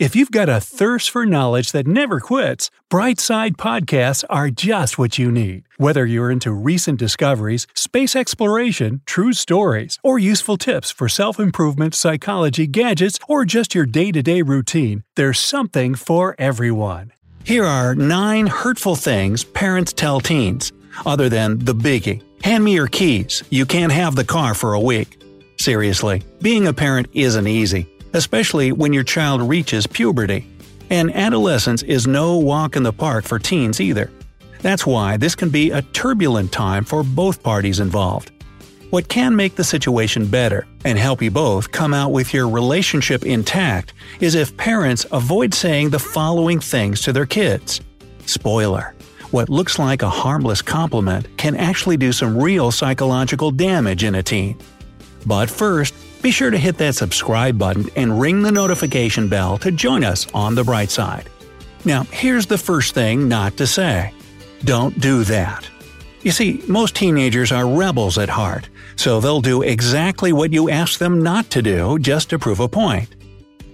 If you've got a thirst for knowledge that never quits, Brightside Podcasts are just what you need. Whether you're into recent discoveries, space exploration, true stories, or useful tips for self improvement, psychology, gadgets, or just your day to day routine, there's something for everyone. Here are nine hurtful things parents tell teens, other than the biggie hand me your keys, you can't have the car for a week. Seriously, being a parent isn't easy especially when your child reaches puberty. And adolescence is no walk in the park for teens either. That's why this can be a turbulent time for both parties involved. What can make the situation better and help you both come out with your relationship intact is if parents avoid saying the following things to their kids. Spoiler What looks like a harmless compliment can actually do some real psychological damage in a teen. But first, be sure to hit that subscribe button and ring the notification bell to join us on the bright side. Now, here's the first thing not to say don't do that. You see, most teenagers are rebels at heart, so they'll do exactly what you ask them not to do just to prove a point.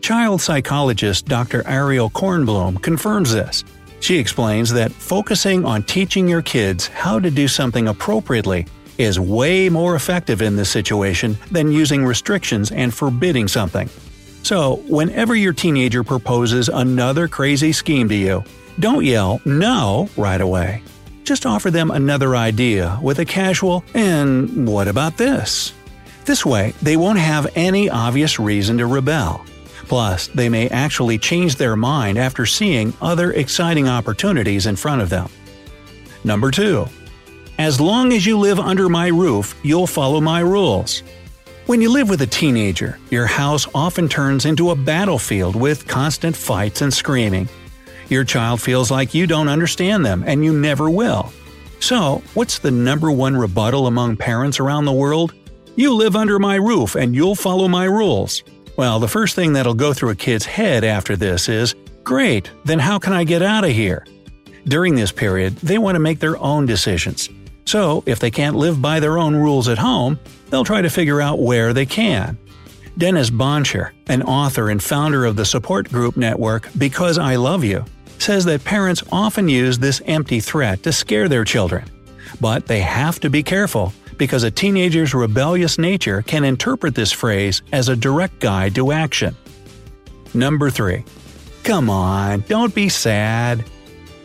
Child psychologist Dr. Ariel Kornblum confirms this. She explains that focusing on teaching your kids how to do something appropriately is way more effective in this situation than using restrictions and forbidding something. So, whenever your teenager proposes another crazy scheme to you, don't yell no right away. Just offer them another idea with a casual, and what about this? This way, they won't have any obvious reason to rebel. Plus, they may actually change their mind after seeing other exciting opportunities in front of them. Number 2. As long as you live under my roof, you'll follow my rules. When you live with a teenager, your house often turns into a battlefield with constant fights and screaming. Your child feels like you don't understand them and you never will. So, what's the number one rebuttal among parents around the world? You live under my roof and you'll follow my rules. Well, the first thing that'll go through a kid's head after this is, Great, then how can I get out of here? During this period, they want to make their own decisions. So, if they can't live by their own rules at home, they'll try to figure out where they can. Dennis Boncher, an author and founder of the support group network Because I Love You, says that parents often use this empty threat to scare their children. But they have to be careful because a teenager's rebellious nature can interpret this phrase as a direct guide to action. Number 3. Come on, don't be sad.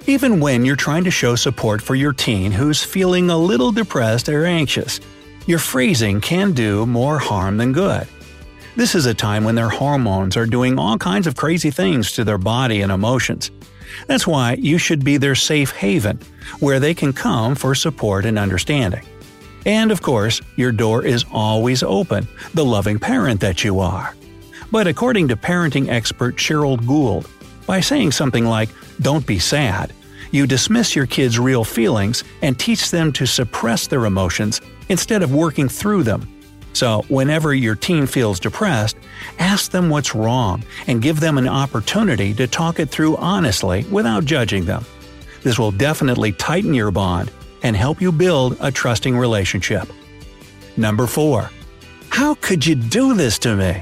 Even when you're trying to show support for your teen who's feeling a little depressed or anxious, your phrasing can do more harm than good. This is a time when their hormones are doing all kinds of crazy things to their body and emotions. That's why you should be their safe haven, where they can come for support and understanding. And of course, your door is always open, the loving parent that you are. But according to parenting expert Cheryl Gould, by saying something like, don't be sad, you dismiss your kids' real feelings and teach them to suppress their emotions instead of working through them. So, whenever your teen feels depressed, ask them what's wrong and give them an opportunity to talk it through honestly without judging them. This will definitely tighten your bond and help you build a trusting relationship. Number 4. How could you do this to me?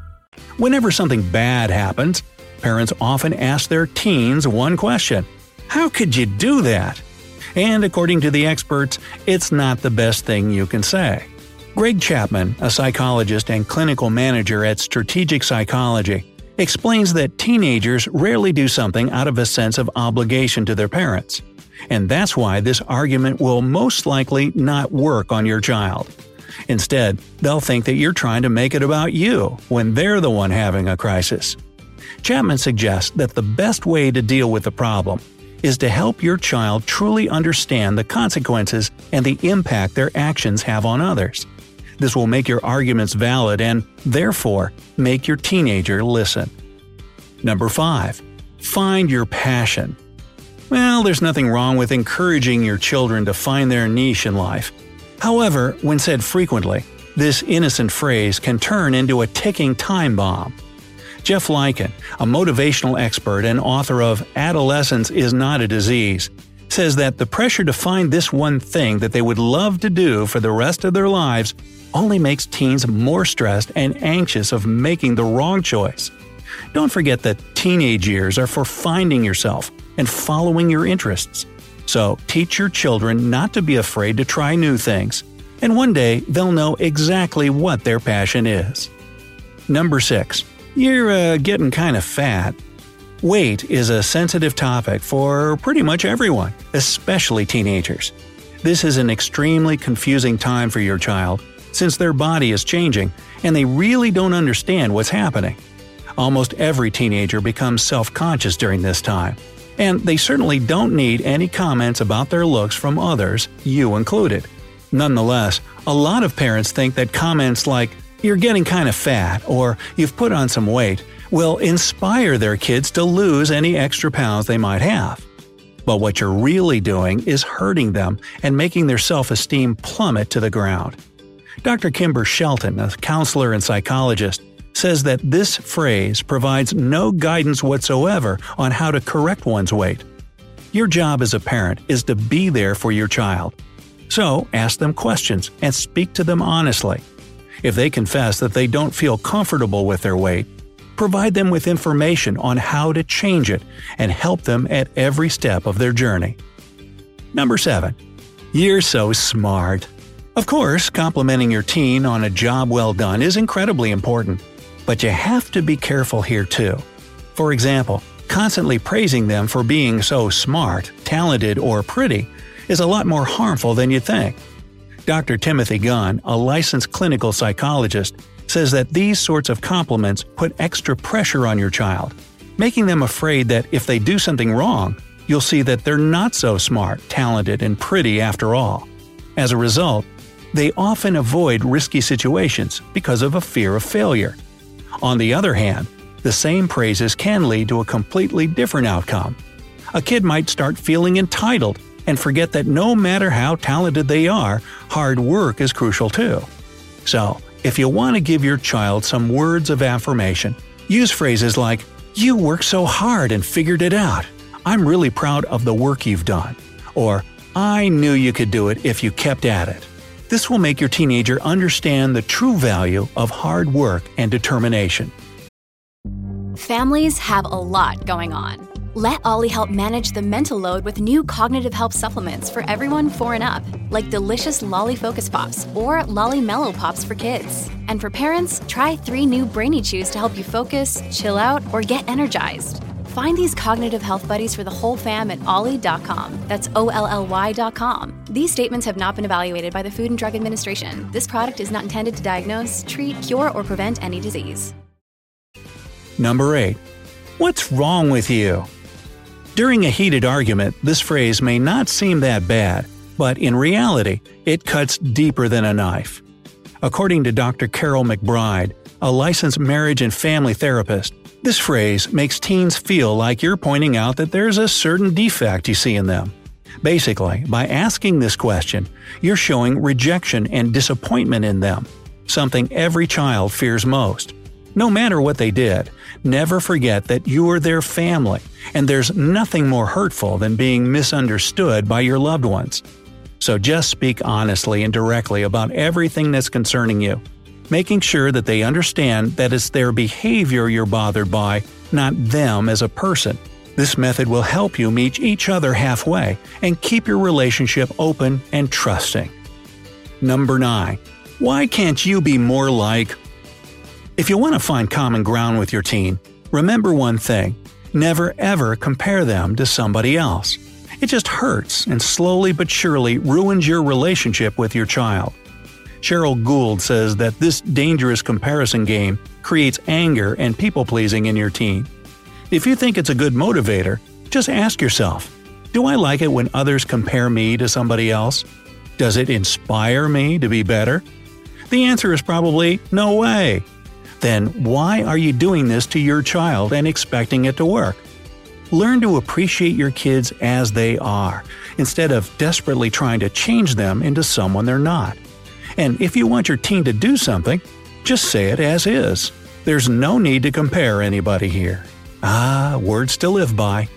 Whenever something bad happens, parents often ask their teens one question How could you do that? And according to the experts, it's not the best thing you can say. Greg Chapman, a psychologist and clinical manager at Strategic Psychology, explains that teenagers rarely do something out of a sense of obligation to their parents. And that's why this argument will most likely not work on your child. Instead, they'll think that you're trying to make it about you when they're the one having a crisis. Chapman suggests that the best way to deal with the problem is to help your child truly understand the consequences and the impact their actions have on others. This will make your arguments valid and, therefore, make your teenager listen. Number 5. Find your passion. Well, there's nothing wrong with encouraging your children to find their niche in life. However, when said frequently, this innocent phrase can turn into a ticking time bomb. Jeff Lykin, a motivational expert and author of Adolescence is Not a Disease, says that the pressure to find this one thing that they would love to do for the rest of their lives only makes teens more stressed and anxious of making the wrong choice. Don't forget that teenage years are for finding yourself and following your interests. So teach your children not to be afraid to try new things, and one day they'll know exactly what their passion is. Number 6. You're uh, getting kind of fat. Weight is a sensitive topic for pretty much everyone, especially teenagers. This is an extremely confusing time for your child, since their body is changing and they really don't understand what's happening. Almost every teenager becomes self conscious during this time, and they certainly don't need any comments about their looks from others, you included. Nonetheless, a lot of parents think that comments like, you're getting kind of fat, or you've put on some weight, will inspire their kids to lose any extra pounds they might have. But what you're really doing is hurting them and making their self esteem plummet to the ground. Dr. Kimber Shelton, a counselor and psychologist, says that this phrase provides no guidance whatsoever on how to correct one's weight. Your job as a parent is to be there for your child. So ask them questions and speak to them honestly. If they confess that they don't feel comfortable with their weight, provide them with information on how to change it and help them at every step of their journey. Number 7. You're so smart. Of course, complimenting your teen on a job well done is incredibly important, but you have to be careful here too. For example, constantly praising them for being so smart, talented, or pretty is a lot more harmful than you think. Dr. Timothy Gunn, a licensed clinical psychologist, says that these sorts of compliments put extra pressure on your child, making them afraid that if they do something wrong, you'll see that they're not so smart, talented, and pretty after all. As a result, they often avoid risky situations because of a fear of failure. On the other hand, the same praises can lead to a completely different outcome. A kid might start feeling entitled and forget that no matter how talented they are, hard work is crucial too. So, if you want to give your child some words of affirmation, use phrases like, You worked so hard and figured it out. I'm really proud of the work you've done. Or, I knew you could do it if you kept at it. This will make your teenager understand the true value of hard work and determination. Families have a lot going on. Let Olly help manage the mental load with new cognitive help supplements for everyone four and up, like delicious Lolly Focus Pops or Lolly Mellow Pops for kids. And for parents, try three new Brainy Chews to help you focus, chill out, or get energized. Find these cognitive health buddies for the whole fam at olly.com. That's O L L Y.com. These statements have not been evaluated by the Food and Drug Administration. This product is not intended to diagnose, treat, cure, or prevent any disease. Number 8. What's wrong with you? During a heated argument, this phrase may not seem that bad, but in reality, it cuts deeper than a knife. According to Dr. Carol McBride, a licensed marriage and family therapist, this phrase makes teens feel like you're pointing out that there's a certain defect you see in them. Basically, by asking this question, you're showing rejection and disappointment in them, something every child fears most. No matter what they did, never forget that you are their family, and there's nothing more hurtful than being misunderstood by your loved ones. So just speak honestly and directly about everything that's concerning you, making sure that they understand that it's their behavior you're bothered by, not them as a person. This method will help you meet each other halfway and keep your relationship open and trusting. Number 9. Why can't you be more like if you want to find common ground with your teen, Remember one thing never ever compare them to somebody else. It just hurts and slowly but surely ruins your relationship with your child. Cheryl Gould says that this dangerous comparison game creates anger and people pleasing in your teen. If you think it's a good motivator, just ask yourself Do I like it when others compare me to somebody else? Does it inspire me to be better? The answer is probably no way. Then why are you doing this to your child and expecting it to work? Learn to appreciate your kids as they are, instead of desperately trying to change them into someone they're not. And if you want your teen to do something, just say it as is. There's no need to compare anybody here. Ah, words to live by.